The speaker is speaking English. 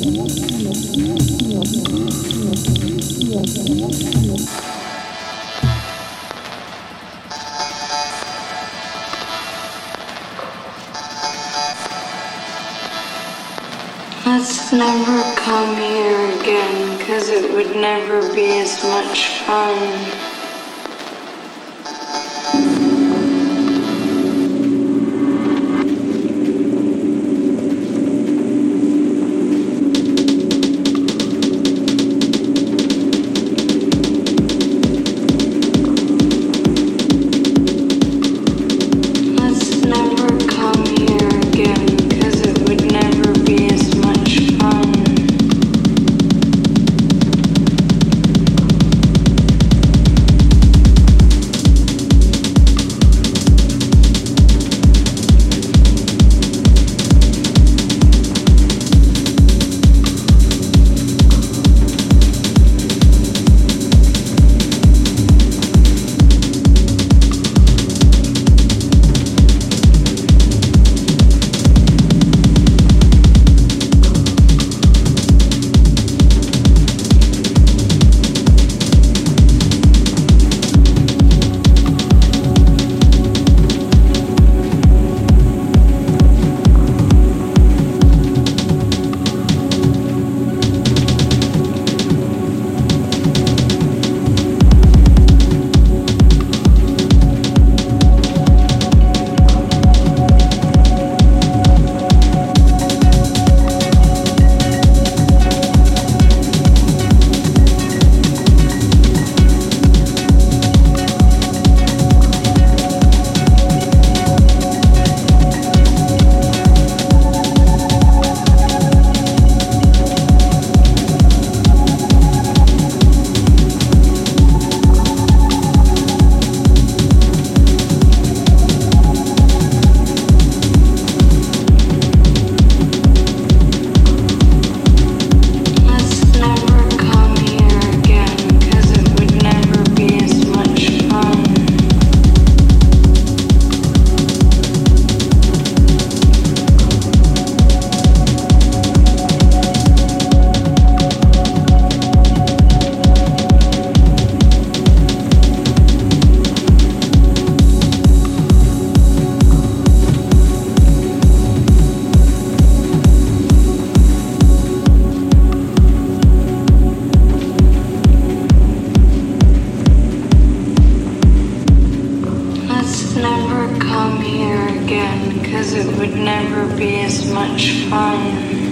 Let's never come here again, cause it would never be as much fun. come here again, cause it would never be as much fun.